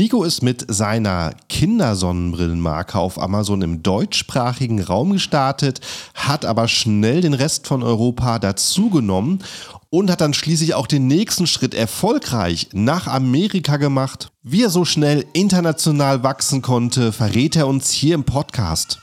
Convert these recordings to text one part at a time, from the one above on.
Nico ist mit seiner Kindersonnenbrillenmarke auf Amazon im deutschsprachigen Raum gestartet, hat aber schnell den Rest von Europa dazugenommen und hat dann schließlich auch den nächsten Schritt erfolgreich nach Amerika gemacht. Wie er so schnell international wachsen konnte, verrät er uns hier im Podcast.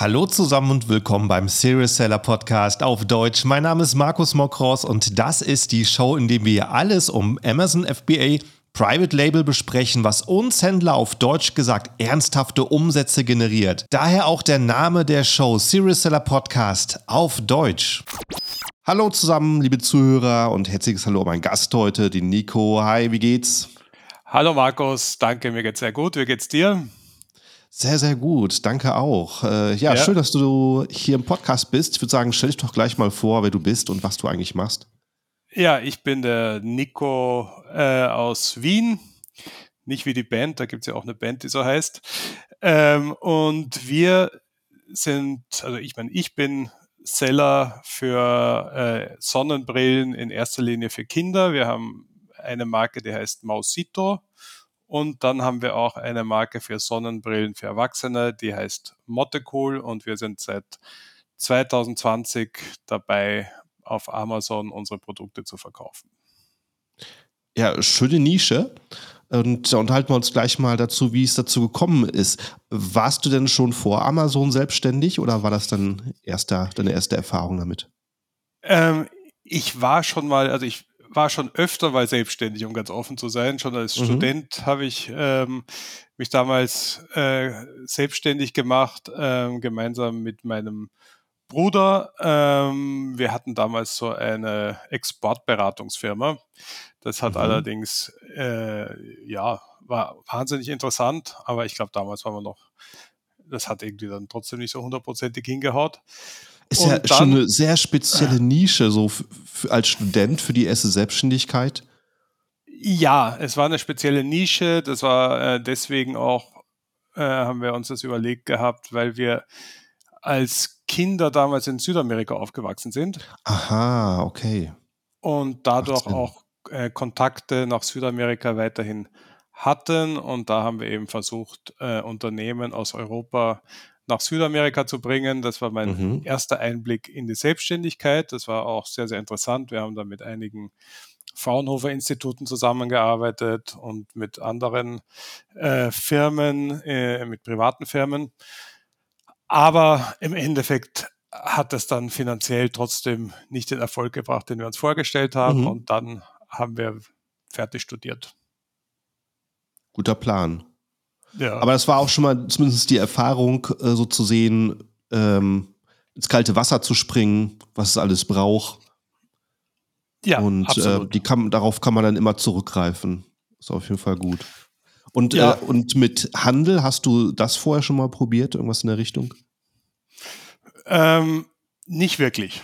Hallo zusammen und willkommen beim Serious Seller Podcast auf Deutsch. Mein Name ist Markus Mokros und das ist die Show, in der wir alles um Amazon FBA Private Label besprechen, was uns Händler auf Deutsch gesagt ernsthafte Umsätze generiert. Daher auch der Name der Show Serious Seller Podcast auf Deutsch. Hallo zusammen, liebe Zuhörer und herzliches Hallo an meinen Gast heute, den Nico. Hi, wie geht's? Hallo Markus, danke, mir geht's sehr gut. Wie geht's dir? Sehr, sehr gut. Danke auch. Äh, ja, ja, schön, dass du hier im Podcast bist. Ich würde sagen, stell dich doch gleich mal vor, wer du bist und was du eigentlich machst. Ja, ich bin der Nico äh, aus Wien. Nicht wie die Band, da gibt es ja auch eine Band, die so heißt. Ähm, und wir sind, also ich meine, ich bin Seller für äh, Sonnenbrillen in erster Linie für Kinder. Wir haben eine Marke, die heißt Mausito. Und dann haben wir auch eine Marke für Sonnenbrillen für Erwachsene, die heißt Mottecool und wir sind seit 2020 dabei, auf Amazon unsere Produkte zu verkaufen. Ja, schöne Nische. Und da unterhalten wir uns gleich mal dazu, wie es dazu gekommen ist. Warst du denn schon vor Amazon selbstständig oder war das dann erster, deine erste Erfahrung damit? Ähm, ich war schon mal, also ich war schon öfter mal selbstständig, um ganz offen zu sein. Schon als mhm. Student habe ich ähm, mich damals äh, selbstständig gemacht, ähm, gemeinsam mit meinem Bruder. Ähm, wir hatten damals so eine Exportberatungsfirma. Das hat mhm. allerdings, äh, ja, war wahnsinnig interessant, aber ich glaube, damals waren wir noch, das hat irgendwie dann trotzdem nicht so hundertprozentig hingehaut. Ist ja schon eine sehr spezielle Nische, so als Student für die erste Selbstständigkeit. Ja, es war eine spezielle Nische. Das war äh, deswegen auch, äh, haben wir uns das überlegt gehabt, weil wir als Kinder damals in Südamerika aufgewachsen sind. Aha, okay. Und dadurch auch äh, Kontakte nach Südamerika weiterhin hatten. Und da haben wir eben versucht, äh, Unternehmen aus Europa nach Südamerika zu bringen. Das war mein mhm. erster Einblick in die Selbstständigkeit. Das war auch sehr, sehr interessant. Wir haben da mit einigen Fraunhofer-Instituten zusammengearbeitet und mit anderen äh, Firmen, äh, mit privaten Firmen. Aber im Endeffekt hat das dann finanziell trotzdem nicht den Erfolg gebracht, den wir uns vorgestellt haben. Mhm. Und dann haben wir fertig studiert. Guter Plan. Ja. Aber das war auch schon mal zumindest die Erfahrung, äh, so zu sehen, ähm, ins kalte Wasser zu springen, was es alles braucht. Ja, und äh, die kann, darauf kann man dann immer zurückgreifen. Ist auf jeden Fall gut. Und, ja. äh, und mit Handel, hast du das vorher schon mal probiert? Irgendwas in der Richtung? Ähm, nicht wirklich.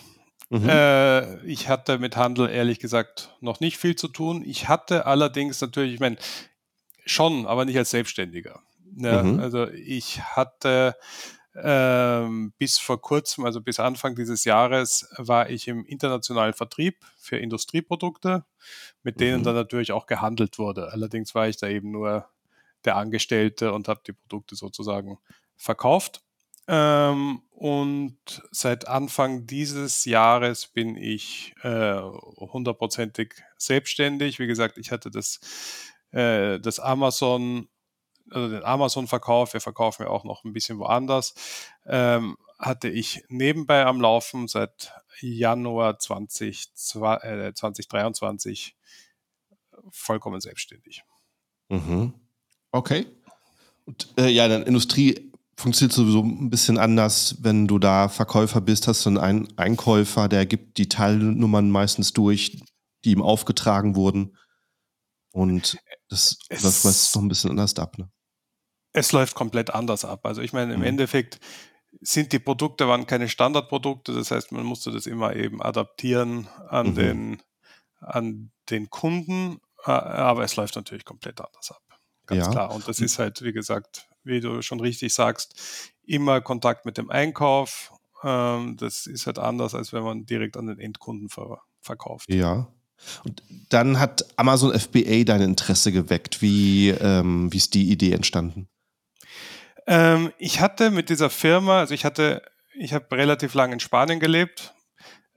Mhm. Äh, ich hatte mit Handel ehrlich gesagt noch nicht viel zu tun. Ich hatte allerdings natürlich, ich meine, schon, aber nicht als Selbstständiger. Ja, mhm. Also ich hatte ähm, bis vor kurzem, also bis Anfang dieses Jahres, war ich im internationalen Vertrieb für Industrieprodukte, mit denen mhm. dann natürlich auch gehandelt wurde. Allerdings war ich da eben nur der Angestellte und habe die Produkte sozusagen verkauft. Ähm, und seit Anfang dieses Jahres bin ich äh, hundertprozentig äh, selbstständig. Wie gesagt, ich hatte das äh, das Amazon, also den Amazon-Verkauf, wir verkaufen ja auch noch ein bisschen woanders, ähm, hatte ich nebenbei am Laufen seit Januar 20, äh, 2023 vollkommen selbstständig. Mhm. Okay. Und äh, ja, dann Industrie funktioniert sowieso ein bisschen anders, wenn du da Verkäufer bist, hast du einen Einkäufer, der gibt die Teilnummern meistens durch, die ihm aufgetragen wurden. Und das es, läuft meistens noch ein bisschen anders ab. Ne? Es läuft komplett anders ab. Also ich meine, im mhm. Endeffekt sind die Produkte waren keine Standardprodukte, das heißt, man musste das immer eben adaptieren an, mhm. den, an den Kunden, aber es läuft natürlich komplett anders ab. Ganz ja. klar. Und das ist halt, wie gesagt, wie du schon richtig sagst, immer Kontakt mit dem Einkauf. Ähm, das ist halt anders, als wenn man direkt an den Endkunden ver verkauft. Ja. Und dann hat Amazon FBA dein Interesse geweckt. Wie, ähm, wie ist die Idee entstanden? Ähm, ich hatte mit dieser Firma, also ich hatte, ich habe relativ lange in Spanien gelebt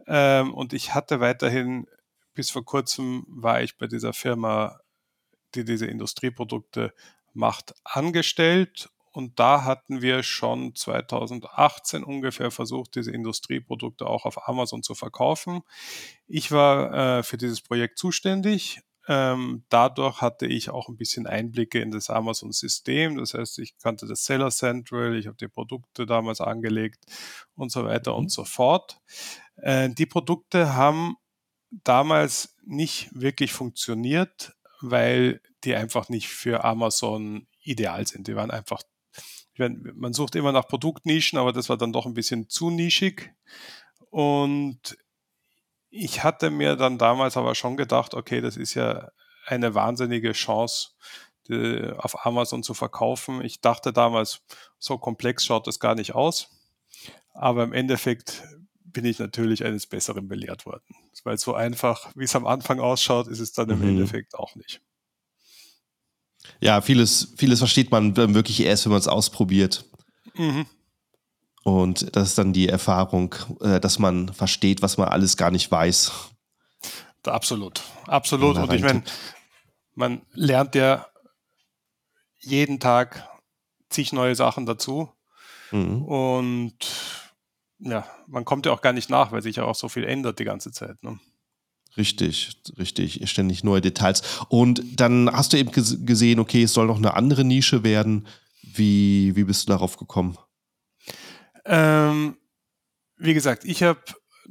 ähm, und ich hatte weiterhin, bis vor kurzem war ich bei dieser Firma, die diese Industrieprodukte macht, angestellt und da hatten wir schon 2018 ungefähr versucht, diese Industrieprodukte auch auf Amazon zu verkaufen. Ich war äh, für dieses Projekt zuständig. Ähm, dadurch hatte ich auch ein bisschen Einblicke in das Amazon-System. Das heißt, ich kannte das Seller Central, ich habe die Produkte damals angelegt und so weiter mhm. und so fort. Äh, die Produkte haben damals nicht wirklich funktioniert, weil die einfach nicht für Amazon ideal sind. Die waren einfach meine, man sucht immer nach Produktnischen, aber das war dann doch ein bisschen zu nischig. Und ich hatte mir dann damals aber schon gedacht, okay, das ist ja eine wahnsinnige Chance, auf Amazon zu verkaufen. Ich dachte damals, so komplex schaut das gar nicht aus. Aber im Endeffekt bin ich natürlich eines Besseren belehrt worden. Weil so einfach, wie es am Anfang ausschaut, ist es dann im mhm. Endeffekt auch nicht. Ja, vieles, vieles versteht man wirklich erst, wenn man es ausprobiert. Mhm. Und das ist dann die Erfahrung, äh, dass man versteht, was man alles gar nicht weiß. Absolut, absolut. Und ich meine, man lernt ja jeden Tag zig neue Sachen dazu. Mhm. Und ja, man kommt ja auch gar nicht nach, weil sich ja auch so viel ändert die ganze Zeit. Ne? Richtig, richtig, ständig neue Details. Und dann hast du eben gesehen, okay, es soll noch eine andere Nische werden. Wie, wie bist du darauf gekommen? Ähm, wie gesagt, ich habe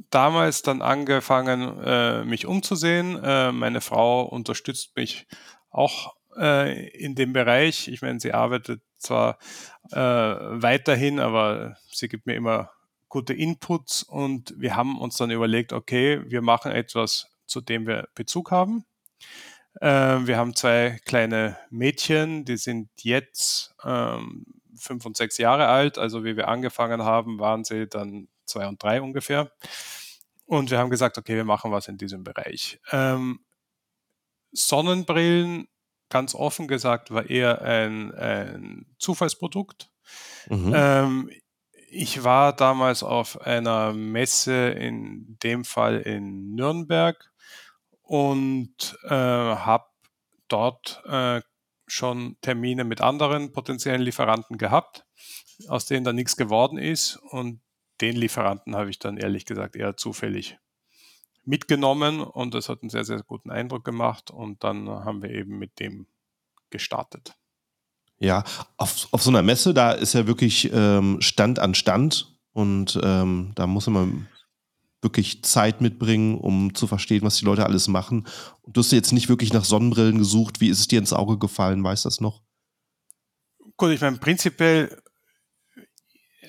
damals dann angefangen, äh, mich umzusehen. Äh, meine Frau unterstützt mich auch äh, in dem Bereich. Ich meine, sie arbeitet zwar äh, weiterhin, aber sie gibt mir immer gute Inputs und wir haben uns dann überlegt, okay, wir machen etwas, zu dem wir Bezug haben. Äh, wir haben zwei kleine Mädchen, die sind jetzt ähm, fünf und sechs Jahre alt. Also wie wir angefangen haben, waren sie dann zwei und drei ungefähr. Und wir haben gesagt, okay, wir machen was in diesem Bereich. Ähm, Sonnenbrillen, ganz offen gesagt, war eher ein, ein Zufallsprodukt. Mhm. Ähm, ich war damals auf einer Messe, in dem Fall in Nürnberg, und äh, habe dort äh, schon Termine mit anderen potenziellen Lieferanten gehabt, aus denen dann nichts geworden ist. Und den Lieferanten habe ich dann ehrlich gesagt eher zufällig mitgenommen und das hat einen sehr, sehr guten Eindruck gemacht. Und dann haben wir eben mit dem gestartet. Ja, auf, auf so einer Messe, da ist ja wirklich ähm, Stand an Stand und ähm, da muss man wirklich Zeit mitbringen, um zu verstehen, was die Leute alles machen. Und du hast jetzt nicht wirklich nach Sonnenbrillen gesucht. Wie ist es dir ins Auge gefallen? Weißt du das noch? Gut, ich meine, prinzipiell,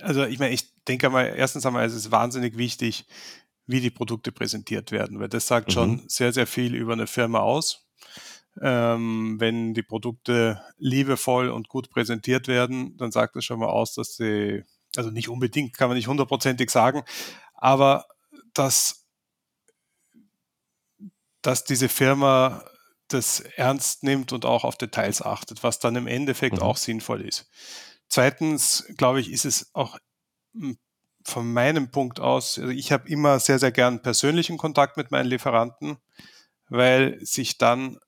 also ich meine, ich denke mal, erstens einmal ist es wahnsinnig wichtig, wie die Produkte präsentiert werden, weil das sagt mhm. schon sehr, sehr viel über eine Firma aus. Ähm, wenn die Produkte liebevoll und gut präsentiert werden, dann sagt das schon mal aus, dass sie, also nicht unbedingt, kann man nicht hundertprozentig sagen, aber dass, dass diese Firma das ernst nimmt und auch auf Details achtet, was dann im Endeffekt mhm. auch sinnvoll ist. Zweitens, glaube ich, ist es auch von meinem Punkt aus, also ich habe immer sehr, sehr gern persönlichen Kontakt mit meinen Lieferanten, weil sich dann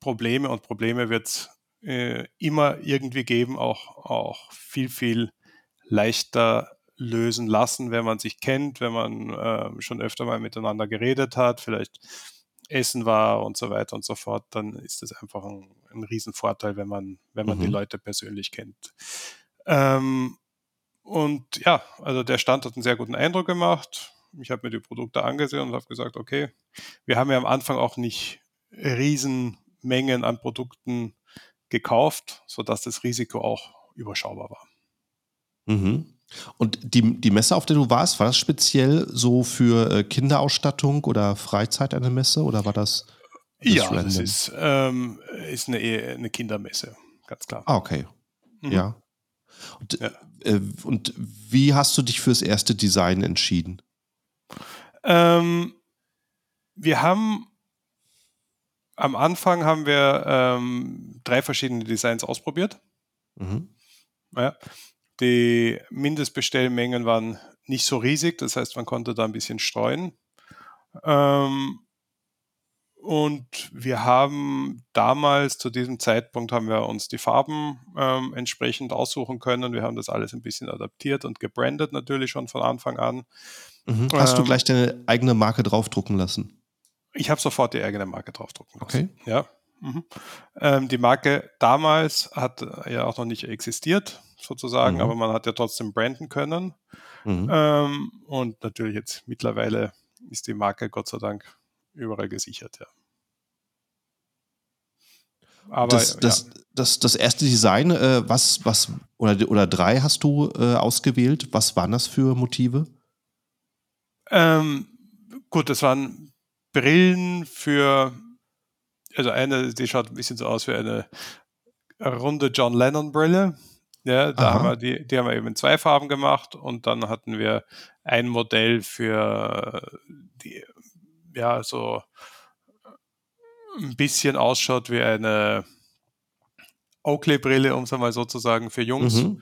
Probleme und Probleme wird es äh, immer irgendwie geben, auch, auch viel, viel leichter lösen lassen, wenn man sich kennt, wenn man äh, schon öfter mal miteinander geredet hat, vielleicht Essen war und so weiter und so fort, dann ist das einfach ein, ein Riesenvorteil, wenn man, wenn man mhm. die Leute persönlich kennt. Ähm, und ja, also der Stand hat einen sehr guten Eindruck gemacht. Ich habe mir die Produkte angesehen und habe gesagt, okay, wir haben ja am Anfang auch nicht riesen Mengen an Produkten gekauft, sodass das Risiko auch überschaubar war. Mhm. Und die, die Messe, auf der du warst, war das speziell so für äh, Kinderausstattung oder Freizeit eine Messe oder war das? das ja, es ist, ähm, ist eine, eine Kindermesse, ganz klar. Ah, okay. Mhm. Ja. Und, ja. äh, und wie hast du dich fürs erste Design entschieden? Ähm, wir haben am Anfang haben wir ähm, drei verschiedene Designs ausprobiert. Mhm. Ja. Die Mindestbestellmengen waren nicht so riesig, das heißt, man konnte da ein bisschen streuen. Ähm, und wir haben damals, zu diesem Zeitpunkt, haben wir uns die Farben ähm, entsprechend aussuchen können. Wir haben das alles ein bisschen adaptiert und gebrandet natürlich schon von Anfang an. Mhm. Hast ähm, du gleich deine eigene Marke draufdrucken lassen? Ich habe sofort die eigene Marke draufdrucken lassen. Okay. Ja. Mhm. Ähm, die Marke damals hat äh, ja auch noch nicht existiert, sozusagen, mhm. aber man hat ja trotzdem branden können. Mhm. Ähm, und natürlich jetzt mittlerweile ist die Marke Gott sei Dank überall gesichert, ja. Aber, das, das, ja. das, das, erste Design, äh, was, was, oder, oder drei hast du äh, ausgewählt. Was waren das für Motive? Ähm, gut, das waren Brillen für, also eine, die schaut ein bisschen so aus wie eine runde John Lennon Brille. Ja, da haben wir die, die haben wir eben in zwei Farben gemacht und dann hatten wir ein Modell für die, ja, so ein bisschen ausschaut wie eine Oakley-Brille, um es einmal sozusagen für Jungs. Mhm.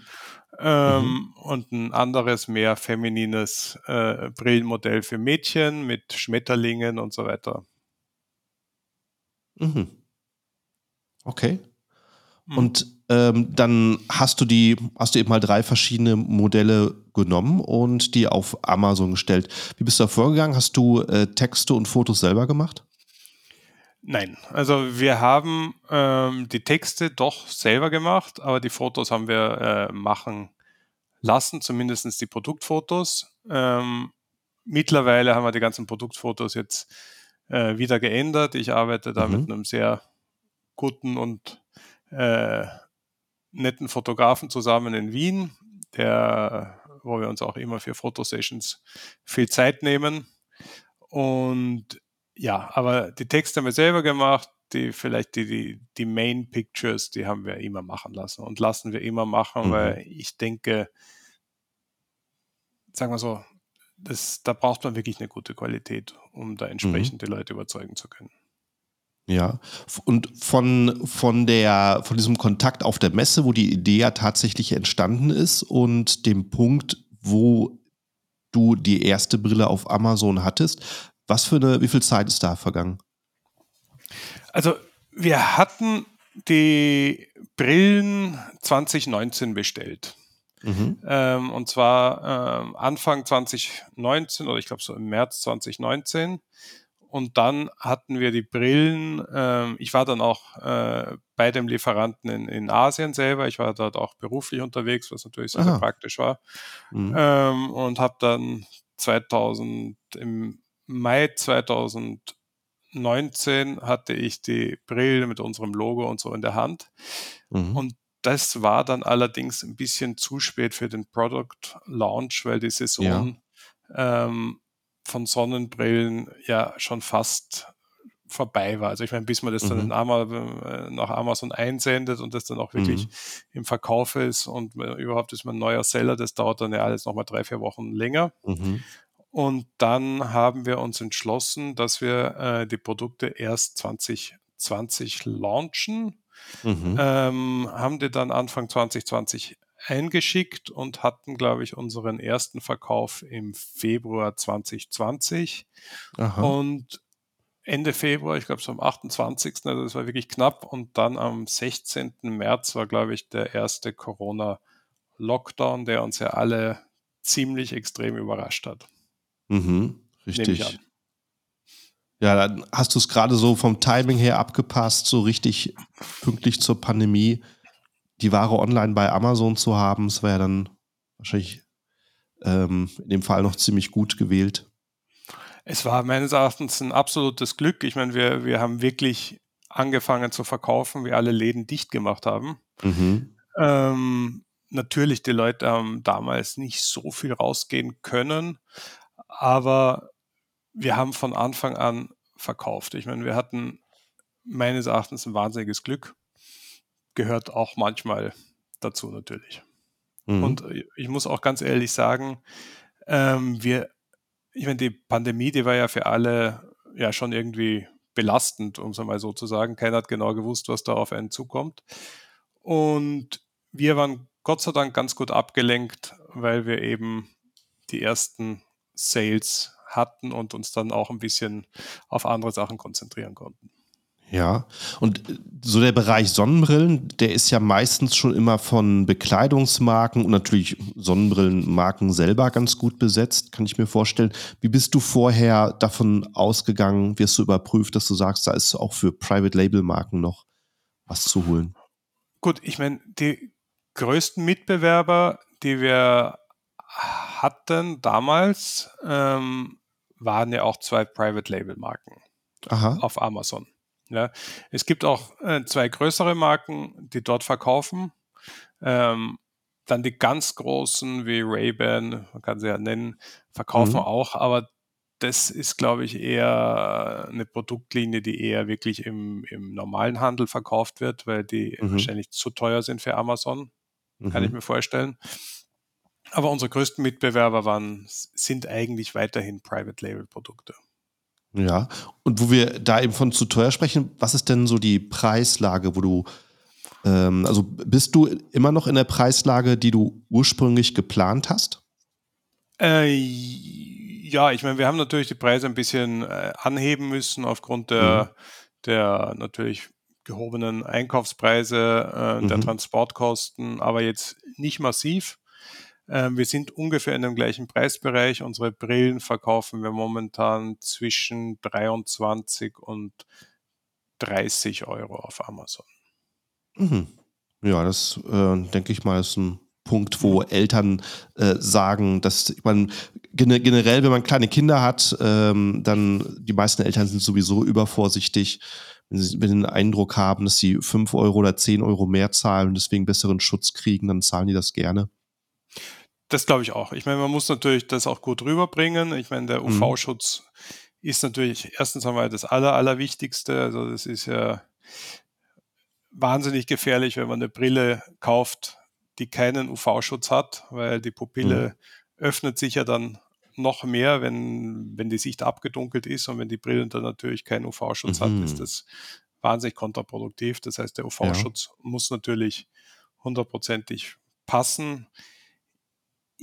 Ähm, mhm. Und ein anderes, mehr feminines äh, Brillenmodell für Mädchen mit Schmetterlingen und so weiter. Mhm. Okay. Mhm. Und ähm, dann hast du die, hast du eben mal drei verschiedene Modelle genommen und die auf Amazon gestellt. Wie bist du da vorgegangen? Hast du äh, Texte und Fotos selber gemacht? Nein, also wir haben ähm, die Texte doch selber gemacht, aber die Fotos haben wir äh, machen lassen, zumindest die Produktfotos. Ähm, mittlerweile haben wir die ganzen Produktfotos jetzt äh, wieder geändert. Ich arbeite da mhm. mit einem sehr guten und äh, netten Fotografen zusammen in Wien, der, wo wir uns auch immer für Fotosessions viel Zeit nehmen. Und ja, aber die Texte haben wir selber gemacht, die vielleicht die, die, die Main Pictures, die haben wir immer machen lassen und lassen wir immer machen, mhm. weil ich denke, sagen wir so, das, da braucht man wirklich eine gute Qualität, um da entsprechend mhm. die Leute überzeugen zu können. Ja, und von, von, der, von diesem Kontakt auf der Messe, wo die Idee ja tatsächlich entstanden ist und dem Punkt, wo du die erste Brille auf Amazon hattest, was für eine, wie viel Zeit ist da vergangen? Also wir hatten die Brillen 2019 bestellt. Mhm. Ähm, und zwar ähm, Anfang 2019 oder ich glaube so im März 2019. Und dann hatten wir die Brillen. Ähm, ich war dann auch äh, bei dem Lieferanten in, in, Asien selber. Ich war dort auch beruflich unterwegs, was natürlich sehr, sehr praktisch war. Mhm. Ähm, und habe dann 2000 im Mai 2019 hatte ich die Brille mit unserem Logo und so in der Hand. Mhm. Und das war dann allerdings ein bisschen zu spät für den Product Launch, weil die Saison ja. ähm, von Sonnenbrillen ja schon fast vorbei war. Also ich meine, bis man das mhm. dann Amazon, äh, nach Amazon einsendet und das dann auch wirklich mhm. im Verkauf ist und überhaupt ist man ein neuer Seller, das dauert dann ja alles nochmal drei, vier Wochen länger. Mhm. Und dann haben wir uns entschlossen, dass wir äh, die Produkte erst 2020 launchen. Mhm. Ähm, haben die dann Anfang 2020 eingeschickt und hatten, glaube ich, unseren ersten Verkauf im Februar 2020. Aha. Und Ende Februar, ich glaube so am 28., also das war wirklich knapp. Und dann am 16. März war, glaube ich, der erste Corona-Lockdown, der uns ja alle ziemlich extrem überrascht hat. Mhm, richtig. Ja, dann hast du es gerade so vom Timing her abgepasst, so richtig pünktlich zur Pandemie die Ware online bei Amazon zu haben. Das wäre ja dann wahrscheinlich ähm, in dem Fall noch ziemlich gut gewählt. Es war meines Erachtens ein absolutes Glück. Ich meine, wir, wir haben wirklich angefangen zu verkaufen, wie alle Läden dicht gemacht haben. Mhm. Ähm, natürlich, die Leute haben damals nicht so viel rausgehen können, aber wir haben von Anfang an verkauft. Ich meine, wir hatten meines Erachtens ein wahnsinniges Glück. Gehört auch manchmal dazu natürlich. Mhm. Und ich muss auch ganz ehrlich sagen, ähm, wir, ich meine, die Pandemie, die war ja für alle ja schon irgendwie belastend, um es mal so zu sagen. Keiner hat genau gewusst, was da auf einen zukommt. Und wir waren Gott sei Dank ganz gut abgelenkt, weil wir eben die ersten Sales hatten und uns dann auch ein bisschen auf andere Sachen konzentrieren konnten. Ja, und äh, so der Bereich Sonnenbrillen, der ist ja meistens schon immer von Bekleidungsmarken und natürlich Sonnenbrillenmarken selber ganz gut besetzt, kann ich mir vorstellen. Wie bist du vorher davon ausgegangen, wirst du überprüft, dass du sagst, da ist auch für Private Label Marken noch was zu holen? Gut, ich meine, die größten Mitbewerber, die wir hatten damals, ähm, waren ja auch zwei Private Label Marken Aha. auf Amazon. Ja. Es gibt auch äh, zwei größere Marken, die dort verkaufen. Ähm, dann die ganz großen wie Ray-Ban, man kann sie ja nennen, verkaufen mhm. auch, aber das ist, glaube ich, eher eine Produktlinie, die eher wirklich im, im normalen Handel verkauft wird, weil die mhm. wahrscheinlich zu teuer sind für Amazon, mhm. kann ich mhm. mir vorstellen. Aber unsere größten Mitbewerber waren, sind eigentlich weiterhin Private Label Produkte. Ja, und wo wir da eben von zu teuer sprechen, was ist denn so die Preislage, wo du, ähm, also bist du immer noch in der Preislage, die du ursprünglich geplant hast? Äh, ja, ich meine, wir haben natürlich die Preise ein bisschen äh, anheben müssen aufgrund der, mhm. der natürlich gehobenen Einkaufspreise, äh, mhm. der Transportkosten, aber jetzt nicht massiv. Ähm, wir sind ungefähr in dem gleichen Preisbereich. Unsere Brillen verkaufen wir momentan zwischen 23 und 30 Euro auf Amazon. Mhm. Ja, das äh, denke ich mal ist ein Punkt, wo mhm. Eltern äh, sagen, dass man generell, wenn man kleine Kinder hat, ähm, dann die meisten Eltern sind sowieso übervorsichtig, wenn sie, wenn sie den Eindruck haben, dass sie 5 Euro oder 10 Euro mehr zahlen und deswegen besseren Schutz kriegen, dann zahlen die das gerne. Das glaube ich auch. Ich meine, man muss natürlich das auch gut rüberbringen. Ich meine, der mhm. UV-Schutz mhm. ist natürlich erstens einmal das Aller, Allerwichtigste. Also das ist ja wahnsinnig gefährlich, wenn man eine Brille kauft, die keinen UV-Schutz hat, weil die Pupille mhm. öffnet sich ja dann noch mehr, wenn, wenn die Sicht abgedunkelt ist und wenn die Brille dann natürlich keinen UV-Schutz mhm. hat, ist das wahnsinnig kontraproduktiv. Das heißt, der UV-Schutz ja. muss natürlich hundertprozentig passen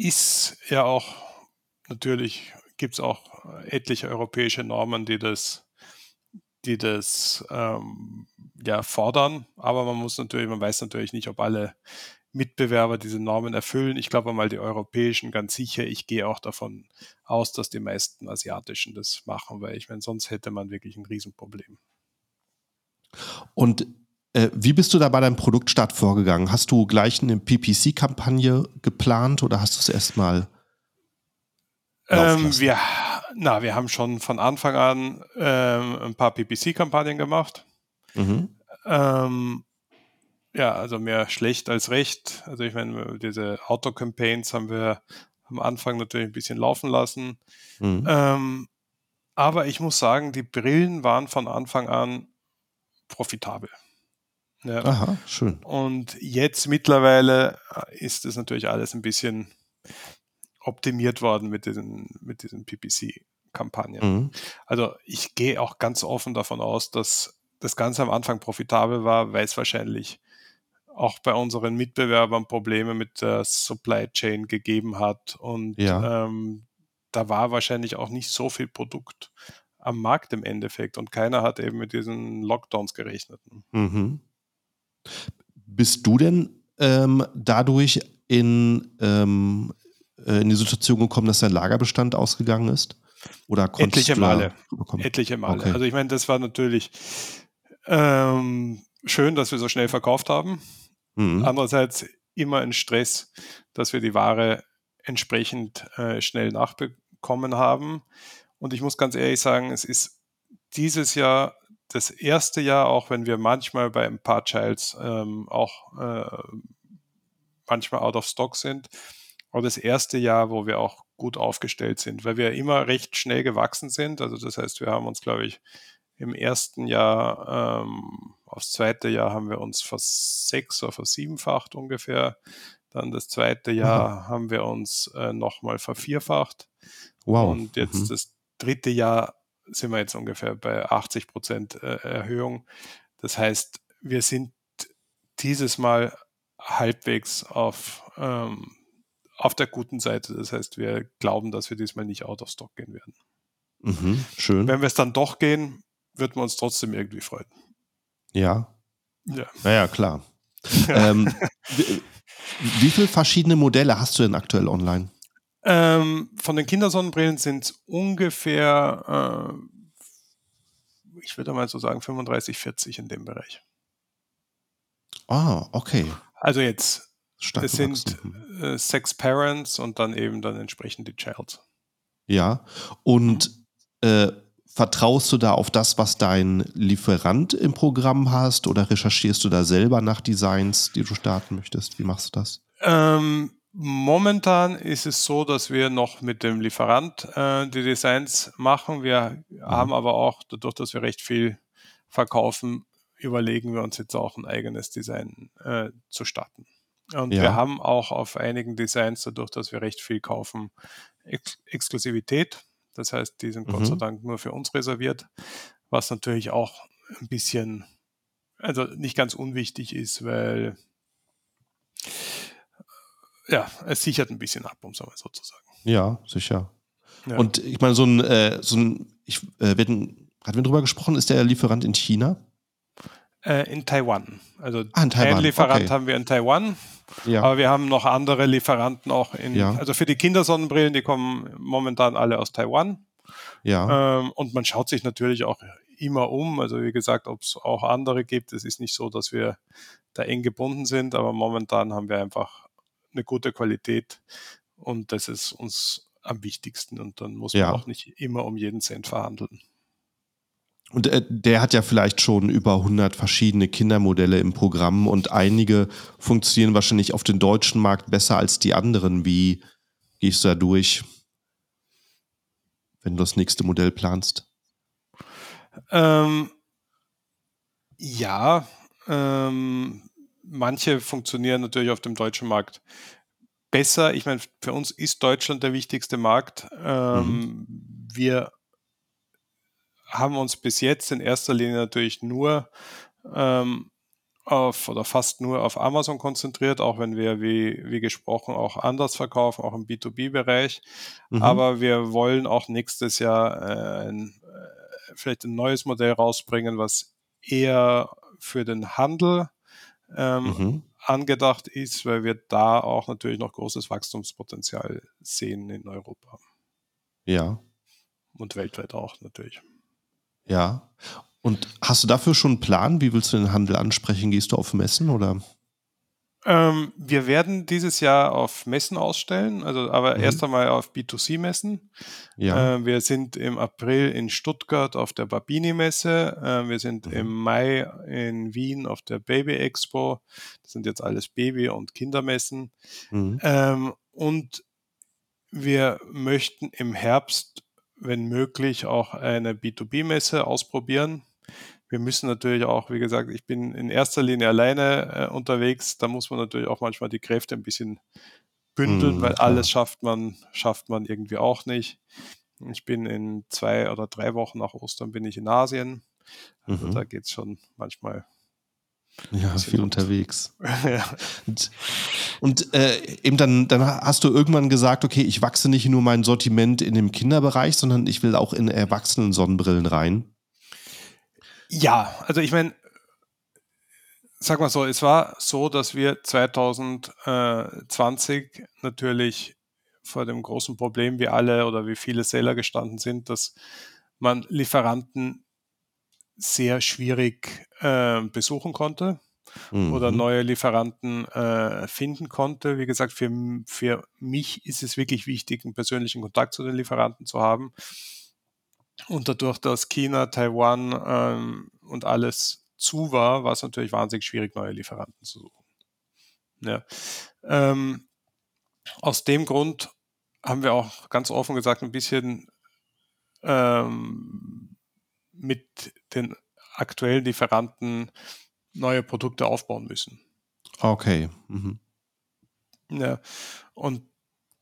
ist ja auch, natürlich gibt es auch etliche europäische Normen, die das, die das ähm, ja, fordern, aber man muss natürlich, man weiß natürlich nicht, ob alle Mitbewerber diese Normen erfüllen. Ich glaube mal die europäischen ganz sicher. Ich gehe auch davon aus, dass die meisten asiatischen das machen, weil ich meine, sonst hätte man wirklich ein Riesenproblem. Und wie bist du da bei deinem Produktstart vorgegangen? Hast du gleich eine PPC-Kampagne geplant oder hast du es erstmal? Ähm, wir, na, wir haben schon von Anfang an ähm, ein paar PPC-Kampagnen gemacht. Mhm. Ähm, ja, also mehr schlecht als recht. Also ich meine, diese Auto-Campaigns haben wir am Anfang natürlich ein bisschen laufen lassen. Mhm. Ähm, aber ich muss sagen, die Brillen waren von Anfang an profitabel. Ja. Aha, schön. Und jetzt mittlerweile äh, ist das natürlich alles ein bisschen optimiert worden mit diesen, mit diesen PPC-Kampagnen. Mhm. Also ich gehe auch ganz offen davon aus, dass das Ganze am Anfang profitabel war, weil es wahrscheinlich auch bei unseren Mitbewerbern Probleme mit der Supply Chain gegeben hat. Und ja. ähm, da war wahrscheinlich auch nicht so viel Produkt am Markt im Endeffekt und keiner hat eben mit diesen Lockdowns gerechnet. Mhm. Bist du denn ähm, dadurch in, ähm, äh, in die Situation gekommen, dass dein Lagerbestand ausgegangen ist? Oder Etliche Male. Etliche Male. Okay. Also ich meine, das war natürlich ähm, schön, dass wir so schnell verkauft haben. Mhm. Andererseits immer ein Stress, dass wir die Ware entsprechend äh, schnell nachbekommen haben. Und ich muss ganz ehrlich sagen, es ist dieses Jahr das erste Jahr, auch wenn wir manchmal bei ein paar Childs ähm, auch äh, manchmal out of stock sind, aber das erste Jahr, wo wir auch gut aufgestellt sind, weil wir immer recht schnell gewachsen sind. Also das heißt, wir haben uns, glaube ich, im ersten Jahr, ähm, aufs zweite Jahr haben wir uns versechs- oder versiebenfacht ungefähr. Dann das zweite Jahr Aha. haben wir uns äh, nochmal vervierfacht. Wow. Und jetzt mhm. das dritte Jahr sind wir jetzt ungefähr bei 80 Prozent äh, Erhöhung. Das heißt, wir sind dieses Mal halbwegs auf, ähm, auf der guten Seite. Das heißt, wir glauben, dass wir diesmal nicht out of stock gehen werden. Mhm, schön. Wenn wir es dann doch gehen, wird man uns trotzdem irgendwie freuen. Ja. Ja. Naja, klar. ähm, wie, wie viele verschiedene Modelle hast du denn aktuell online? Ähm, von den Kindersonnenbrillen sind es ungefähr, äh, ich würde mal so sagen, 35, 40 in dem Bereich. Ah, okay. Also jetzt, Stark es sind äh, sechs Parents und dann eben dann entsprechend die Child. Ja, und äh, vertraust du da auf das, was dein Lieferant im Programm hast oder recherchierst du da selber nach Designs, die du starten möchtest? Wie machst du das? Ähm, momentan ist es so, dass wir noch mit dem Lieferant äh, die Designs machen. Wir mhm. haben aber auch, dadurch, dass wir recht viel verkaufen, überlegen wir uns jetzt auch ein eigenes Design äh, zu starten. Und ja. wir haben auch auf einigen Designs, dadurch, dass wir recht viel kaufen, Ex Exklusivität. Das heißt, die sind mhm. Gott sei mhm. Dank nur für uns reserviert, was natürlich auch ein bisschen, also nicht ganz unwichtig ist, weil ja, es sichert ein bisschen ab, um es mal so zu sagen. Ja, sicher. Ja. Und ich meine, so ein, äh, so ein ich, äh, werden, hatten wir drüber gesprochen, ist der Lieferant in China? Äh, in Taiwan. Also ah, in Taiwan. einen Lieferant okay. haben wir in Taiwan, ja. aber wir haben noch andere Lieferanten auch in, ja. also für die Kindersonnenbrillen, die kommen momentan alle aus Taiwan. Ja. Ähm, und man schaut sich natürlich auch immer um. Also wie gesagt, ob es auch andere gibt. Es ist nicht so, dass wir da eng gebunden sind, aber momentan haben wir einfach eine gute Qualität und das ist uns am wichtigsten und dann muss man ja. auch nicht immer um jeden Cent verhandeln. Und äh, der hat ja vielleicht schon über 100 verschiedene Kindermodelle im Programm und einige funktionieren wahrscheinlich auf dem deutschen Markt besser als die anderen. Wie gehst du da durch, wenn du das nächste Modell planst? Ähm, ja, ähm, manche funktionieren natürlich auf dem deutschen Markt besser. Ich meine, für uns ist Deutschland der wichtigste Markt. Ähm, mhm. Wir haben uns bis jetzt in erster Linie natürlich nur ähm, auf oder fast nur auf Amazon konzentriert, auch wenn wir, wie, wie gesprochen, auch anders verkaufen, auch im B2B-Bereich. Mhm. Aber wir wollen auch nächstes Jahr äh, ein, äh, vielleicht ein neues Modell rausbringen, was eher für den Handel ähm, mhm. angedacht ist, weil wir da auch natürlich noch großes Wachstumspotenzial sehen in Europa. Ja. Und weltweit auch natürlich. Ja. Und hast du dafür schon einen Plan? Wie willst du den Handel ansprechen? Gehst du auf Messen oder? Ähm, wir werden dieses Jahr auf Messen ausstellen, also aber mhm. erst einmal auf B2C-Messen. Ja. Äh, wir sind im April in Stuttgart auf der Babini-Messe. Äh, wir sind mhm. im Mai in Wien auf der Baby Expo. Das sind jetzt alles Baby- und Kindermessen. Mhm. Ähm, und wir möchten im Herbst, wenn möglich, auch eine B2B-Messe ausprobieren wir müssen natürlich auch, wie gesagt, ich bin in erster Linie alleine äh, unterwegs. Da muss man natürlich auch manchmal die Kräfte ein bisschen bündeln, mm, weil klar. alles schafft man, schafft man irgendwie auch nicht. Ich bin in zwei oder drei Wochen nach Ostern bin ich in Asien. Also mhm. da geht es schon manchmal. Ja, viel unterwegs. ja. Und, und äh, eben dann, dann hast du irgendwann gesagt, okay, ich wachse nicht nur mein Sortiment in dem Kinderbereich, sondern ich will auch in Erwachsenen Sonnenbrillen rein. Ja, also ich meine, sag mal so, es war so, dass wir 2020 natürlich vor dem großen Problem, wie alle oder wie viele Seller gestanden sind, dass man Lieferanten sehr schwierig äh, besuchen konnte mhm. oder neue Lieferanten äh, finden konnte. Wie gesagt, für, für mich ist es wirklich wichtig, einen persönlichen Kontakt zu den Lieferanten zu haben. Und dadurch, dass China, Taiwan ähm, und alles zu war, war es natürlich wahnsinnig schwierig, neue Lieferanten zu suchen. Ja. Ähm, aus dem Grund haben wir auch ganz offen gesagt ein bisschen ähm, mit den aktuellen Lieferanten neue Produkte aufbauen müssen. Okay. Mhm. Ja. Und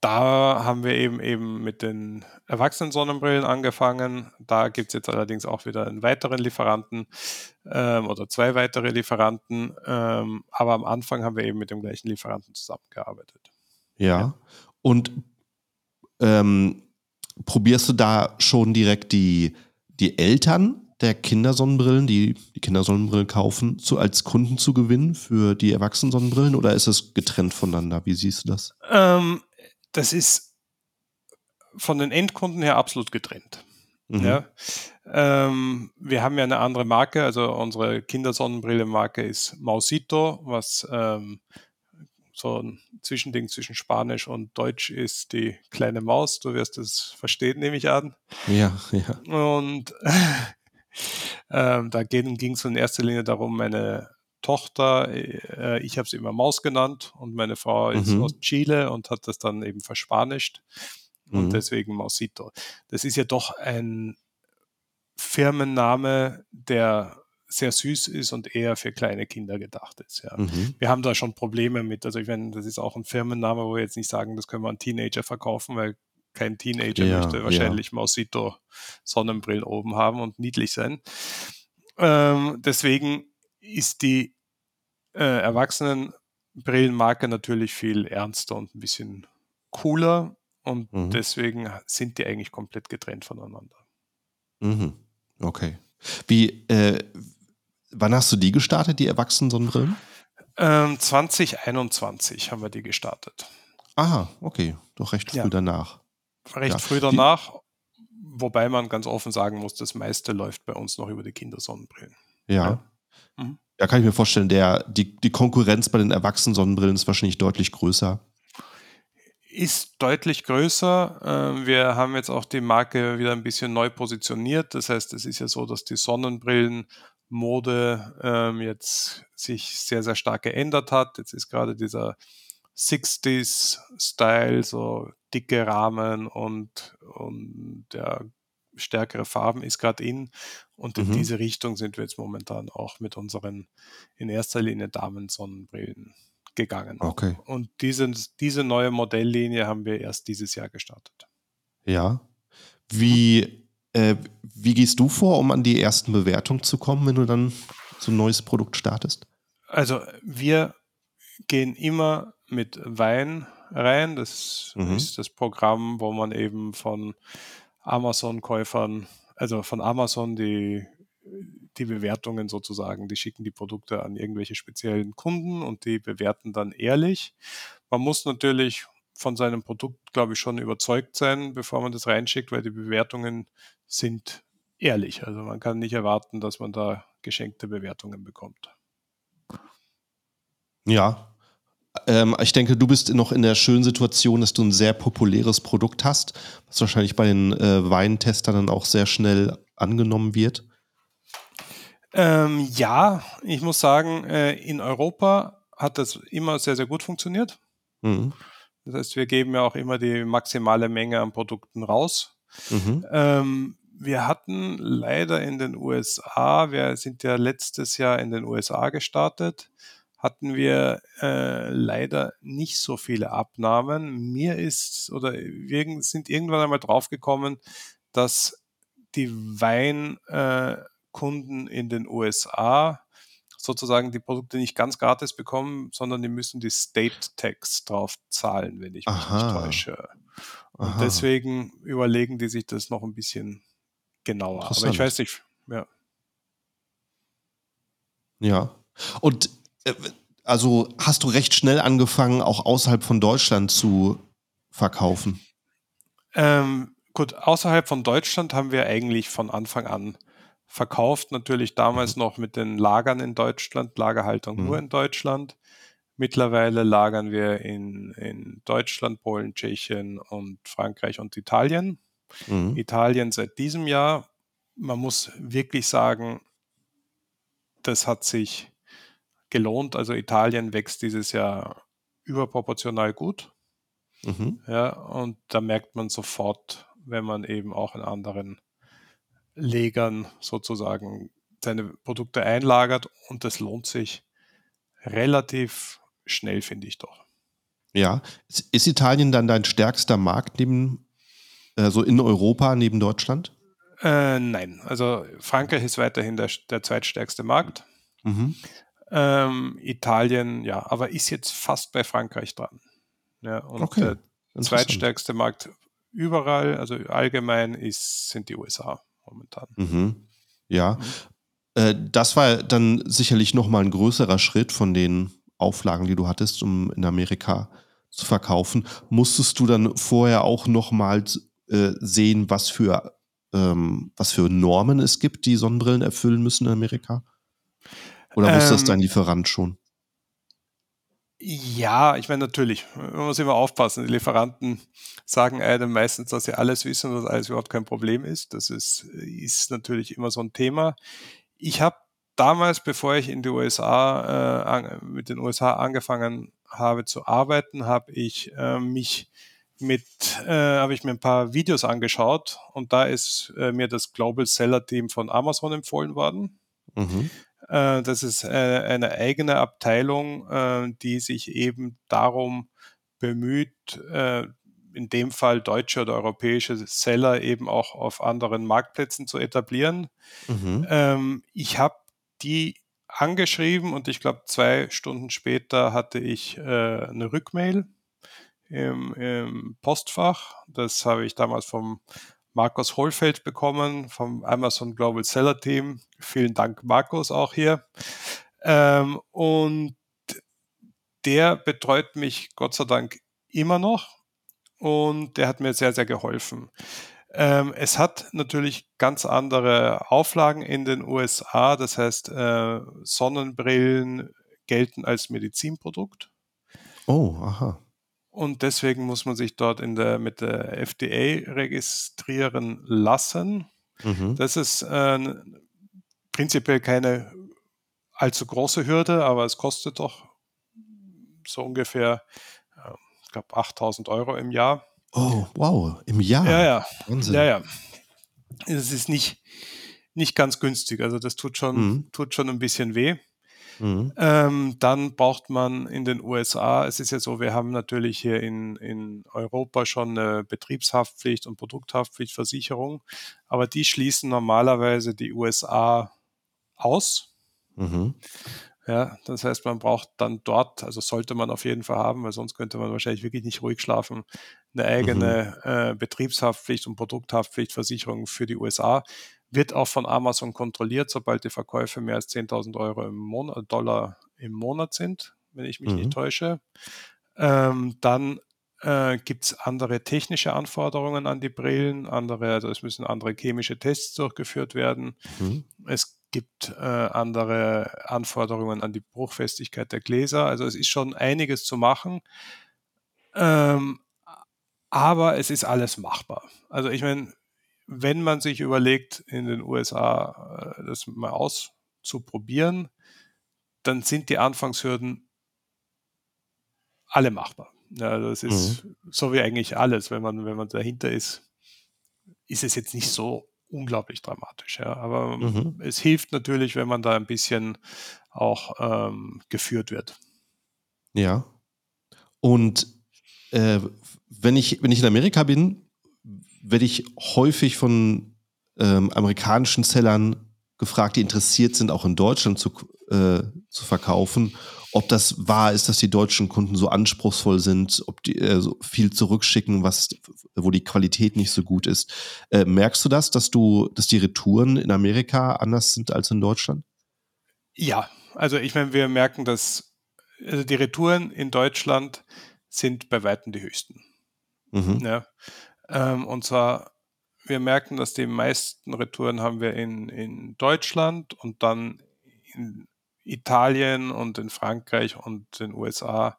da haben wir eben eben mit den erwachsenen Sonnenbrillen angefangen. Da gibt es jetzt allerdings auch wieder einen weiteren Lieferanten ähm, oder zwei weitere Lieferanten. Ähm, aber am Anfang haben wir eben mit dem gleichen Lieferanten zusammengearbeitet. Ja. ja. Und ähm, probierst du da schon direkt die, die Eltern der Kindersonnenbrillen, die die Kindersonnenbrillen kaufen, zu, als Kunden zu gewinnen für die Erwachsenen-Sonnenbrillen oder ist es getrennt voneinander? Wie siehst du das? Ähm, das ist von den Endkunden her absolut getrennt. Mhm. Ja. Ähm, wir haben ja eine andere Marke, also unsere Kindersonnenbrille-Marke ist Mausito, was ähm, so ein Zwischending zwischen Spanisch und Deutsch ist die kleine Maus. Du wirst es verstehen, nehme ich an. Ja, ja. Und ähm, da ging es in erster Linie darum, meine Tochter, äh, ich habe sie immer Maus genannt und meine Frau ist mhm. aus Chile und hat das dann eben verspanischt und mhm. deswegen Mausito. Das ist ja doch ein Firmenname, der sehr süß ist und eher für kleine Kinder gedacht ist. Ja. Mhm. Wir haben da schon Probleme mit. Also ich meine, das ist auch ein Firmenname, wo wir jetzt nicht sagen, das können wir an Teenager verkaufen, weil kein Teenager ja, möchte wahrscheinlich ja. Mausito Sonnenbrillen oben haben und niedlich sein. Ähm, deswegen ist die äh, Erwachsenenbrillenmarke natürlich viel ernster und ein bisschen cooler und mhm. deswegen sind die eigentlich komplett getrennt voneinander. Mhm. Okay. Wie, äh, wann hast du die gestartet, die Erwachsenen-Sonnenbrillen? Ähm, 2021 haben wir die gestartet. Aha, okay. Doch recht früh ja. danach. Recht ja. früh danach, wobei man ganz offen sagen muss, das meiste läuft bei uns noch über die Kindersonnenbrillen. Ja. Ja, mhm. ja kann ich mir vorstellen, der, die, die Konkurrenz bei den Erwachsenen-Sonnenbrillen ist wahrscheinlich deutlich größer. Ist deutlich größer. Ähm, wir haben jetzt auch die Marke wieder ein bisschen neu positioniert. Das heißt, es ist ja so, dass die Sonnenbrillenmode ähm, jetzt sich sehr, sehr stark geändert hat. Jetzt ist gerade dieser 60s-Style, so dicke Rahmen und, und ja, stärkere Farben ist gerade in. Und in mhm. diese Richtung sind wir jetzt momentan auch mit unseren in erster Linie Damen-Sonnenbrillen gegangen. Okay. Und diese, diese neue Modelllinie haben wir erst dieses Jahr gestartet. Ja. Wie, äh, wie gehst du vor, um an die ersten Bewertungen zu kommen, wenn du dann so ein neues Produkt startest? Also wir gehen immer mit Wein rein. Das mhm. ist das Programm, wo man eben von Amazon-Käufern, also von Amazon die, die Bewertungen sozusagen, die schicken die Produkte an irgendwelche speziellen Kunden und die bewerten dann ehrlich. Man muss natürlich von seinem Produkt, glaube ich, schon überzeugt sein, bevor man das reinschickt, weil die Bewertungen sind ehrlich. Also man kann nicht erwarten, dass man da geschenkte Bewertungen bekommt. Ja, ähm, ich denke, du bist noch in der schönen Situation, dass du ein sehr populäres Produkt hast, was wahrscheinlich bei den äh, Weintestern dann auch sehr schnell angenommen wird. Ähm, ja, ich muss sagen, äh, in Europa hat das immer sehr, sehr gut funktioniert. Mhm. Das heißt, wir geben ja auch immer die maximale Menge an Produkten raus. Mhm. Ähm, wir hatten leider in den USA, wir sind ja letztes Jahr in den USA gestartet, hatten wir äh, leider nicht so viele Abnahmen. Mir ist oder wir sind irgendwann einmal draufgekommen, dass die Weinkunden äh, in den USA sozusagen die Produkte nicht ganz gratis bekommen, sondern die müssen die State Tax drauf zahlen, wenn ich mich Aha. nicht täusche. Und Aha. deswegen überlegen die sich das noch ein bisschen genauer. Aber ich weiß nicht, ja. Ja. Und also hast du recht schnell angefangen, auch außerhalb von Deutschland zu verkaufen? Ähm, gut, außerhalb von Deutschland haben wir eigentlich von Anfang an verkauft. Natürlich damals noch mit den Lagern in Deutschland, Lagerhaltung mhm. nur in Deutschland. Mittlerweile lagern wir in, in Deutschland, Polen, Tschechien und Frankreich und Italien. Mhm. Italien seit diesem Jahr. Man muss wirklich sagen, das hat sich gelohnt. Also Italien wächst dieses Jahr überproportional gut. Mhm. Ja, und da merkt man sofort, wenn man eben auch in anderen Legern sozusagen seine Produkte einlagert und das lohnt sich relativ schnell, finde ich doch. Ja. Ist Italien dann dein stärkster Markt neben, also in Europa neben Deutschland? Äh, nein, also Frankreich ist weiterhin der, der zweitstärkste Markt. Mhm. Ähm, Italien, ja, aber ist jetzt fast bei Frankreich dran. Ja, und okay. der zweitstärkste Markt überall, also allgemein, ist, sind die USA momentan. Mhm. Ja, mhm. Äh, das war dann sicherlich nochmal ein größerer Schritt von den Auflagen, die du hattest, um in Amerika zu verkaufen. Musstest du dann vorher auch nochmal äh, sehen, was für, ähm, was für Normen es gibt, die Sonnenbrillen erfüllen müssen in Amerika? Oder wusste ähm, das dein Lieferant schon? Ja, ich meine natürlich, man muss immer aufpassen. Die Lieferanten sagen einem meistens, dass sie alles wissen und dass alles überhaupt kein Problem ist. Das ist, ist natürlich immer so ein Thema. Ich habe damals, bevor ich in die USA äh, mit den USA angefangen habe zu arbeiten, habe ich äh, mich mit, äh, habe ich mir ein paar Videos angeschaut und da ist äh, mir das Global Seller Team von Amazon empfohlen worden. Mhm. Äh, das ist äh, eine eigene Abteilung, äh, die sich eben darum bemüht, in dem Fall deutsche oder europäische Seller eben auch auf anderen Marktplätzen zu etablieren. Mhm. Ähm, ich habe die angeschrieben und ich glaube, zwei Stunden später hatte ich eine Rückmail im, im Postfach. Das habe ich damals vom Markus Hohlfeld bekommen vom Amazon Global Seller Team. Vielen Dank, Markus, auch hier. Ähm, und der betreut mich Gott sei Dank immer noch und der hat mir sehr, sehr geholfen. Ähm, es hat natürlich ganz andere Auflagen in den USA. Das heißt, äh, Sonnenbrillen gelten als Medizinprodukt. Oh, aha und deswegen muss man sich dort in der, mit der FDA registrieren lassen. Mhm. Das ist äh, prinzipiell keine allzu große Hürde, aber es kostet doch so ungefähr, äh, ich glaube, 8000 Euro im Jahr. Oh, wow, im Jahr? Ja, ja. Wahnsinn. Ja, ja. Es ist nicht, nicht ganz günstig, also das tut schon, mhm. tut schon ein bisschen weh. Mhm. Ähm, dann braucht man in den USA, es ist ja so, wir haben natürlich hier in, in Europa schon eine Betriebshaftpflicht und Produkthaftpflichtversicherung, aber die schließen normalerweise die USA aus. Mhm. Ja, das heißt, man braucht dann dort, also sollte man auf jeden Fall haben, weil sonst könnte man wahrscheinlich wirklich nicht ruhig schlafen, eine eigene mhm. äh, Betriebshaftpflicht und Produkthaftpflichtversicherung für die USA wird auch von Amazon kontrolliert, sobald die Verkäufe mehr als 10.000 Euro im Monat, Dollar im Monat sind, wenn ich mich mhm. nicht täusche. Ähm, dann äh, gibt es andere technische Anforderungen an die Brillen, andere, also es müssen andere chemische Tests durchgeführt werden. Mhm. Es gibt äh, andere Anforderungen an die Bruchfestigkeit der Gläser. Also es ist schon einiges zu machen. Ähm, aber es ist alles machbar. Also ich meine, wenn man sich überlegt, in den USA äh, das mal auszuprobieren, dann sind die Anfangshürden alle machbar. Ja, das ist mhm. so wie eigentlich alles, wenn man, wenn man dahinter ist, ist es jetzt nicht so unglaublich dramatisch. Ja. Aber mhm. es hilft natürlich, wenn man da ein bisschen auch ähm, geführt wird. Ja. Und äh, wenn, ich, wenn ich in Amerika bin, werde ich häufig von ähm, amerikanischen Sellern gefragt, die interessiert sind, auch in Deutschland zu, äh, zu verkaufen, ob das wahr ist, dass die deutschen Kunden so anspruchsvoll sind, ob die äh, so viel zurückschicken, was, wo die Qualität nicht so gut ist. Äh, merkst du das, dass du, dass die Retouren in Amerika anders sind als in Deutschland? Ja, also ich meine, wir merken, dass also die Retouren in Deutschland sind bei weitem die höchsten. Mhm. Ja. Ähm, und zwar, wir merken, dass die meisten Retouren haben wir in, in Deutschland und dann in Italien und in Frankreich und den USA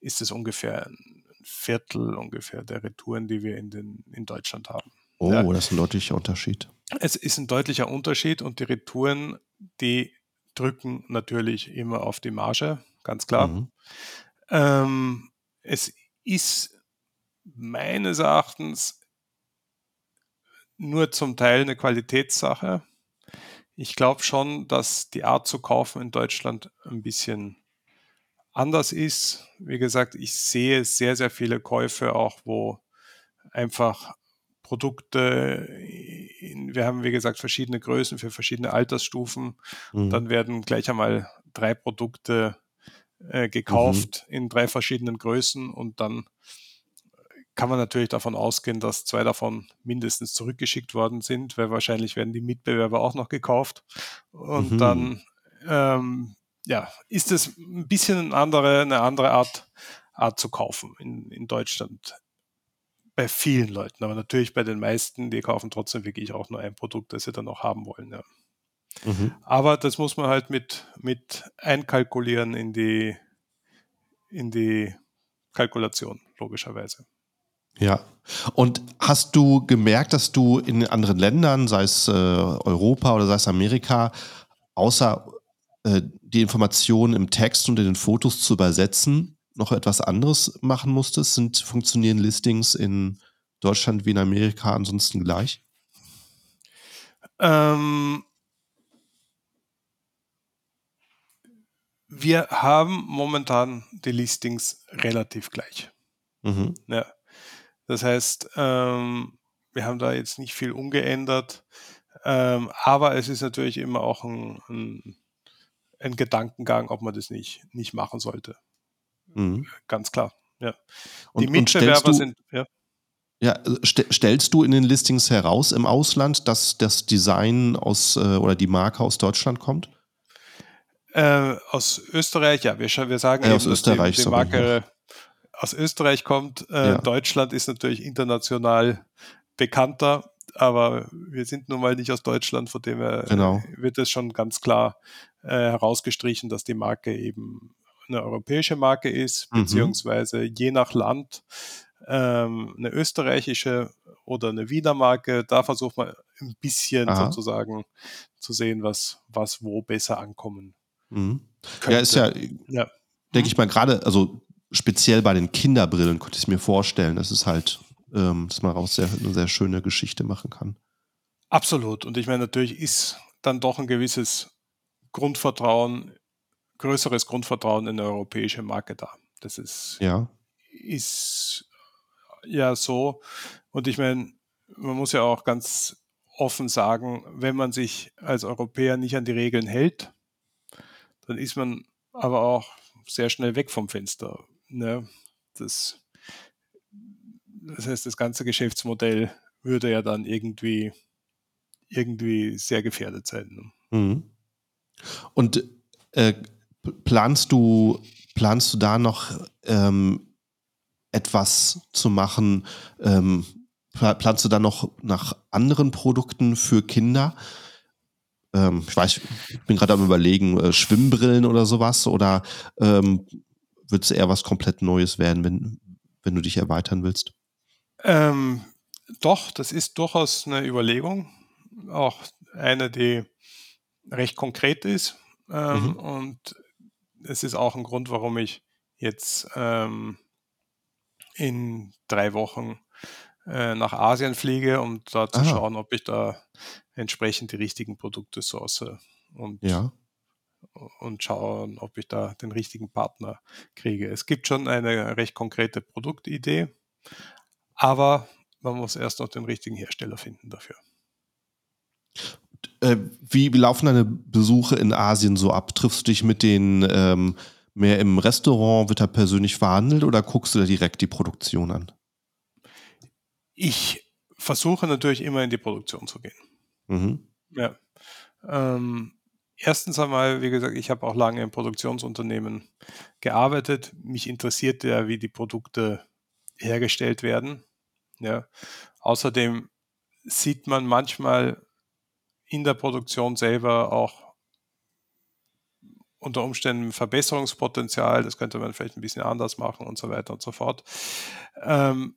ist es ungefähr ein Viertel ungefähr der Retouren, die wir in, den, in Deutschland haben. Oh, ja. das ist ein deutlicher Unterschied. Es ist ein deutlicher Unterschied und die Retouren, die drücken natürlich immer auf die Marge, ganz klar. Mhm. Ähm, es ist meines Erachtens nur zum Teil eine Qualitätssache. Ich glaube schon, dass die Art zu kaufen in Deutschland ein bisschen anders ist. Wie gesagt, ich sehe sehr, sehr viele Käufe auch, wo einfach Produkte, in, wir haben wie gesagt verschiedene Größen für verschiedene Altersstufen. Mhm. Dann werden gleich einmal drei Produkte äh, gekauft mhm. in drei verschiedenen Größen und dann kann man natürlich davon ausgehen, dass zwei davon mindestens zurückgeschickt worden sind, weil wahrscheinlich werden die Mitbewerber auch noch gekauft. Und mhm. dann ähm, ja, ist es ein bisschen eine andere, eine andere Art, Art zu kaufen in, in Deutschland. Bei vielen Leuten, aber natürlich bei den meisten, die kaufen trotzdem wirklich auch nur ein Produkt, das sie dann auch haben wollen. Ja. Mhm. Aber das muss man halt mit, mit einkalkulieren in die, in die Kalkulation, logischerweise. Ja. Und hast du gemerkt, dass du in anderen Ländern, sei es äh, Europa oder sei es Amerika, außer äh, die Informationen im Text und in den Fotos zu übersetzen, noch etwas anderes machen musstest? Sind funktionieren Listings in Deutschland wie in Amerika ansonsten gleich? Ähm, wir haben momentan die Listings relativ gleich. Mhm. Ja. Das heißt, ähm, wir haben da jetzt nicht viel umgeändert, ähm, aber es ist natürlich immer auch ein, ein ein Gedankengang, ob man das nicht, nicht machen sollte. Mhm. Ganz klar. Ja. Die und, Mitbewerber und sind. Ja. Ja, also st stellst du in den Listings heraus im Ausland, dass das Design aus äh, oder die Marke aus Deutschland kommt? Äh, aus Österreich, ja. Wir, wir sagen ja, eben, aus Österreich, die, die Marke aus Österreich kommt. Äh, ja. Deutschland ist natürlich international bekannter, aber wir sind nun mal nicht aus Deutschland, von dem her genau. wird es schon ganz klar äh, herausgestrichen, dass die Marke eben eine europäische Marke ist, mhm. beziehungsweise je nach Land ähm, eine österreichische oder eine Wiener Marke. Da versucht man ein bisschen Aha. sozusagen zu sehen, was, was wo besser ankommen. Mhm. Ja, ist ja, ja. denke ich mal, gerade, also speziell bei den Kinderbrillen könnte ich mir vorstellen, dass es halt, ähm, dass man daraus sehr, eine sehr schöne Geschichte machen kann. Absolut. Und ich meine, natürlich ist dann doch ein gewisses Grundvertrauen, größeres Grundvertrauen in eine europäische Marke da. Das ist, ja. ist ja so. Und ich meine, man muss ja auch ganz offen sagen, wenn man sich als Europäer nicht an die Regeln hält, dann ist man aber auch sehr schnell weg vom Fenster. Ne? Das, das heißt, das ganze Geschäftsmodell würde ja dann irgendwie, irgendwie sehr gefährdet sein. Ne? Mhm. Und äh, planst du, planst du da noch ähm, etwas zu machen? Ähm, planst du da noch nach anderen Produkten für Kinder? Ähm, ich weiß, ich bin gerade am überlegen, äh, Schwimmbrillen oder sowas oder ähm, wird es eher was komplett Neues werden, wenn, wenn du dich erweitern willst? Ähm, doch, das ist durchaus eine Überlegung. Auch eine, die recht konkret ist. Ähm, mhm. Und es ist auch ein Grund, warum ich jetzt ähm, in drei Wochen äh, nach Asien fliege, um da zu Aha. schauen, ob ich da entsprechend die richtigen Produkte source und, ja. Und schauen, ob ich da den richtigen Partner kriege. Es gibt schon eine recht konkrete Produktidee, aber man muss erst noch den richtigen Hersteller finden dafür. Äh, wie laufen deine Besuche in Asien so ab? Triffst du dich mit denen ähm, mehr im Restaurant, wird da persönlich verhandelt oder guckst du da direkt die Produktion an? Ich versuche natürlich immer in die Produktion zu gehen. Mhm. Ja. Ähm, erstens einmal, wie gesagt, ich habe auch lange im Produktionsunternehmen gearbeitet. Mich interessiert ja, wie die Produkte hergestellt werden. Ja. Außerdem sieht man manchmal in der Produktion selber auch unter Umständen Verbesserungspotenzial, das könnte man vielleicht ein bisschen anders machen und so weiter und so fort. Ähm,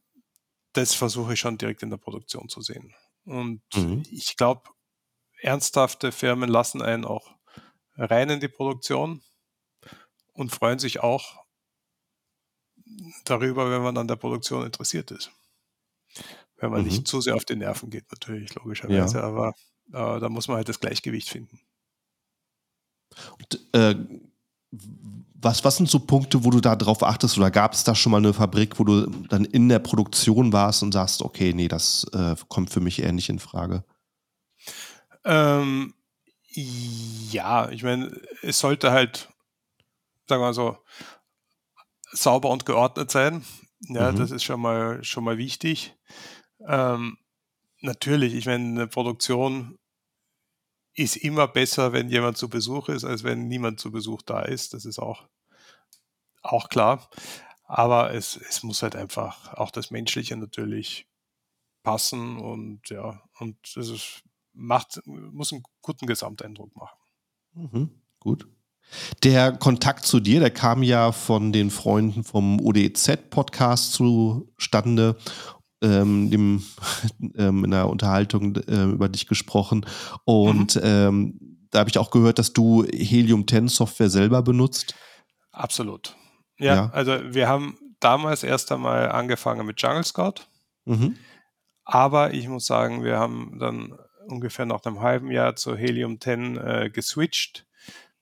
das versuche ich schon direkt in der Produktion zu sehen. Und mhm. ich glaube, ernsthafte Firmen lassen einen auch rein in die Produktion und freuen sich auch darüber, wenn man an der Produktion interessiert ist. Wenn man mhm. nicht zu sehr auf die Nerven geht, natürlich, logischerweise, ja. aber äh, da muss man halt das Gleichgewicht finden. Und, äh, Was, was sind so Punkte, wo du da drauf achtest? Oder gab es da schon mal eine Fabrik, wo du dann in der Produktion warst und sagst, okay, nee, das äh, kommt für mich eher nicht in Frage? Ähm, ja, ich meine, es sollte halt, sagen wir mal so, sauber und geordnet sein. Ja, mhm. das ist schon mal, schon mal wichtig. Ähm, natürlich, ich meine, eine Produktion ist immer besser, wenn jemand zu Besuch ist, als wenn niemand zu Besuch da ist. Das ist auch, auch klar. Aber es, es muss halt einfach auch das Menschliche natürlich passen und ja, und das ist, macht, muss einen guten Gesamteindruck machen. Mhm, gut. Der Kontakt zu dir, der kam ja von den Freunden vom ODZ-Podcast zustande ähm, dem, ähm, in der Unterhaltung äh, über dich gesprochen. Und mhm. ähm, da habe ich auch gehört, dass du Helium 10 Software selber benutzt. Absolut. Ja, ja, also wir haben damals erst einmal angefangen mit Jungle Scout. Mhm. Aber ich muss sagen, wir haben dann ungefähr nach einem halben Jahr zu Helium 10 äh, geswitcht.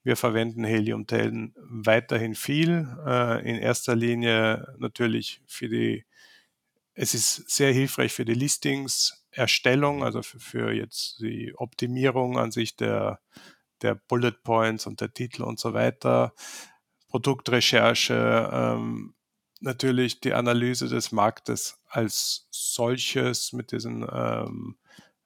Wir verwenden Helium 10 weiterhin viel. Äh, in erster Linie natürlich für die es ist sehr hilfreich für die Listings-Erstellung, also für, für, jetzt die Optimierung an sich der, der Bullet Points und der Titel und so weiter. Produktrecherche, ähm, natürlich die Analyse des Marktes als solches mit diesen, ähm,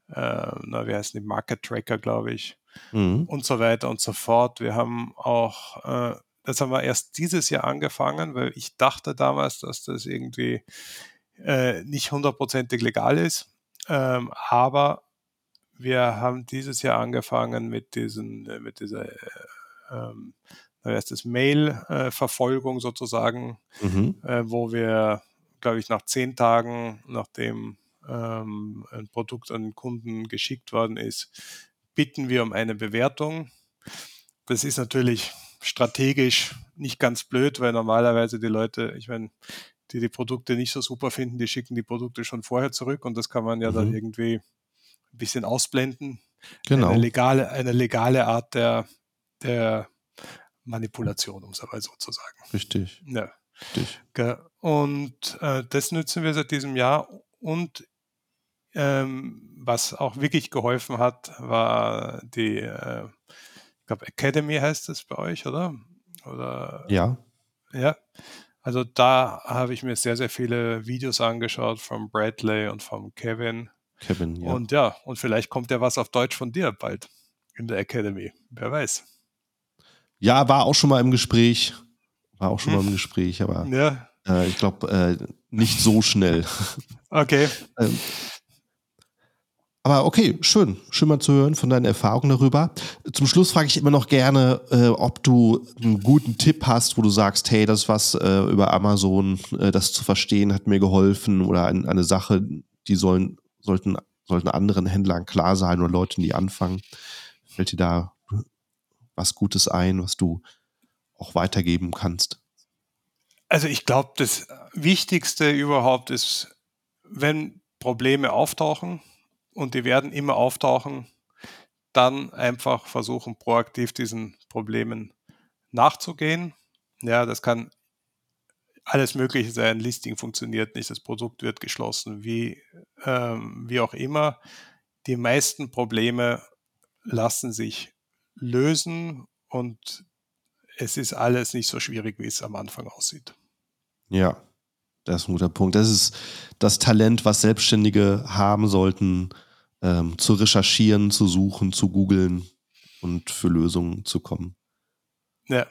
äh, na, wie heißen die, Market Tracker, glaube ich, mhm. und so weiter und so fort. Wir haben auch, äh, das haben wir erst dieses Jahr angefangen, weil ich dachte damals, dass das irgendwie äh, nicht hundertprozentig legal ist. Ähm, aber wir haben dieses Jahr angefangen mit diesen, äh, mit dieser äh, ähm, heißt das Mail-Verfolgung sozusagen, mhm. äh, wo wir, glaube ich, nach zehn Tagen, nachdem ähm, ein Produkt an den Kunden geschickt worden ist, bitten wir um eine Bewertung. Das ist natürlich strategisch nicht ganz blöd, weil normalerweise die Leute, ich meine, die die Produkte nicht so super finden, die schicken die Produkte schon vorher zurück und das kann man ja mhm. dann irgendwie ein bisschen ausblenden. Genau. Eine legale, eine legale Art der, der Manipulation, um es aber so zu sagen. Richtig. Ja. Richtig. Und äh, das nutzen wir seit diesem Jahr und ähm, was auch wirklich geholfen hat, war die, äh, ich glaube, Academy heißt es bei euch, oder? Oder ja. Ja. Also da habe ich mir sehr, sehr viele Videos angeschaut von Bradley und von Kevin. Kevin, ja. Und ja, und vielleicht kommt ja was auf Deutsch von dir bald in der Academy. Wer weiß. Ja, war auch schon mal im Gespräch. War auch schon hm. mal im Gespräch, aber ja. äh, ich glaube äh, nicht so schnell. Okay. ähm, aber okay, schön. Schön mal zu hören von deinen Erfahrungen darüber. Zum Schluss frage ich immer noch gerne, äh, ob du einen guten Tipp hast, wo du sagst, hey, das was äh, über Amazon, äh, das zu verstehen, hat mir geholfen oder ein, eine Sache, die sollen, sollten, sollten anderen Händlern klar sein oder Leuten, die anfangen. Fällt dir da was Gutes ein, was du auch weitergeben kannst? Also ich glaube, das Wichtigste überhaupt ist, wenn Probleme auftauchen, und die werden immer auftauchen, dann einfach versuchen, proaktiv diesen Problemen nachzugehen. Ja, das kann alles Mögliche sein. Listing funktioniert nicht, das Produkt wird geschlossen, wie, ähm, wie auch immer. Die meisten Probleme lassen sich lösen und es ist alles nicht so schwierig, wie es am Anfang aussieht. Ja, das ist ein guter Punkt. Das ist das Talent, was Selbstständige haben sollten, ähm, zu recherchieren, zu suchen, zu googeln und für Lösungen zu kommen. Ja.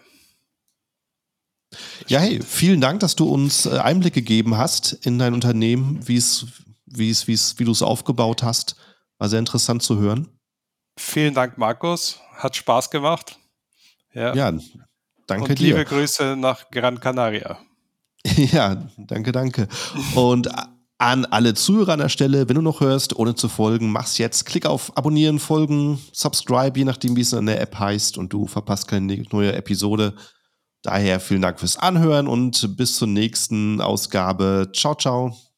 Ja, hey, vielen Dank, dass du uns äh, Einblick gegeben hast in dein Unternehmen, wie es, wie es, wie es, wie du es aufgebaut hast. War sehr interessant zu hören. Vielen Dank, Markus. Hat Spaß gemacht. Ja, ja danke Und dir. Liebe Grüße nach Gran Canaria. ja, danke, danke. Und an alle Zuhörer an der Stelle, wenn du noch hörst, ohne zu folgen, mach's jetzt. Klick auf Abonnieren, Folgen, Subscribe, je nachdem, wie es in der App heißt und du verpasst keine neue Episode. Daher vielen Dank fürs Anhören und bis zur nächsten Ausgabe. Ciao, ciao.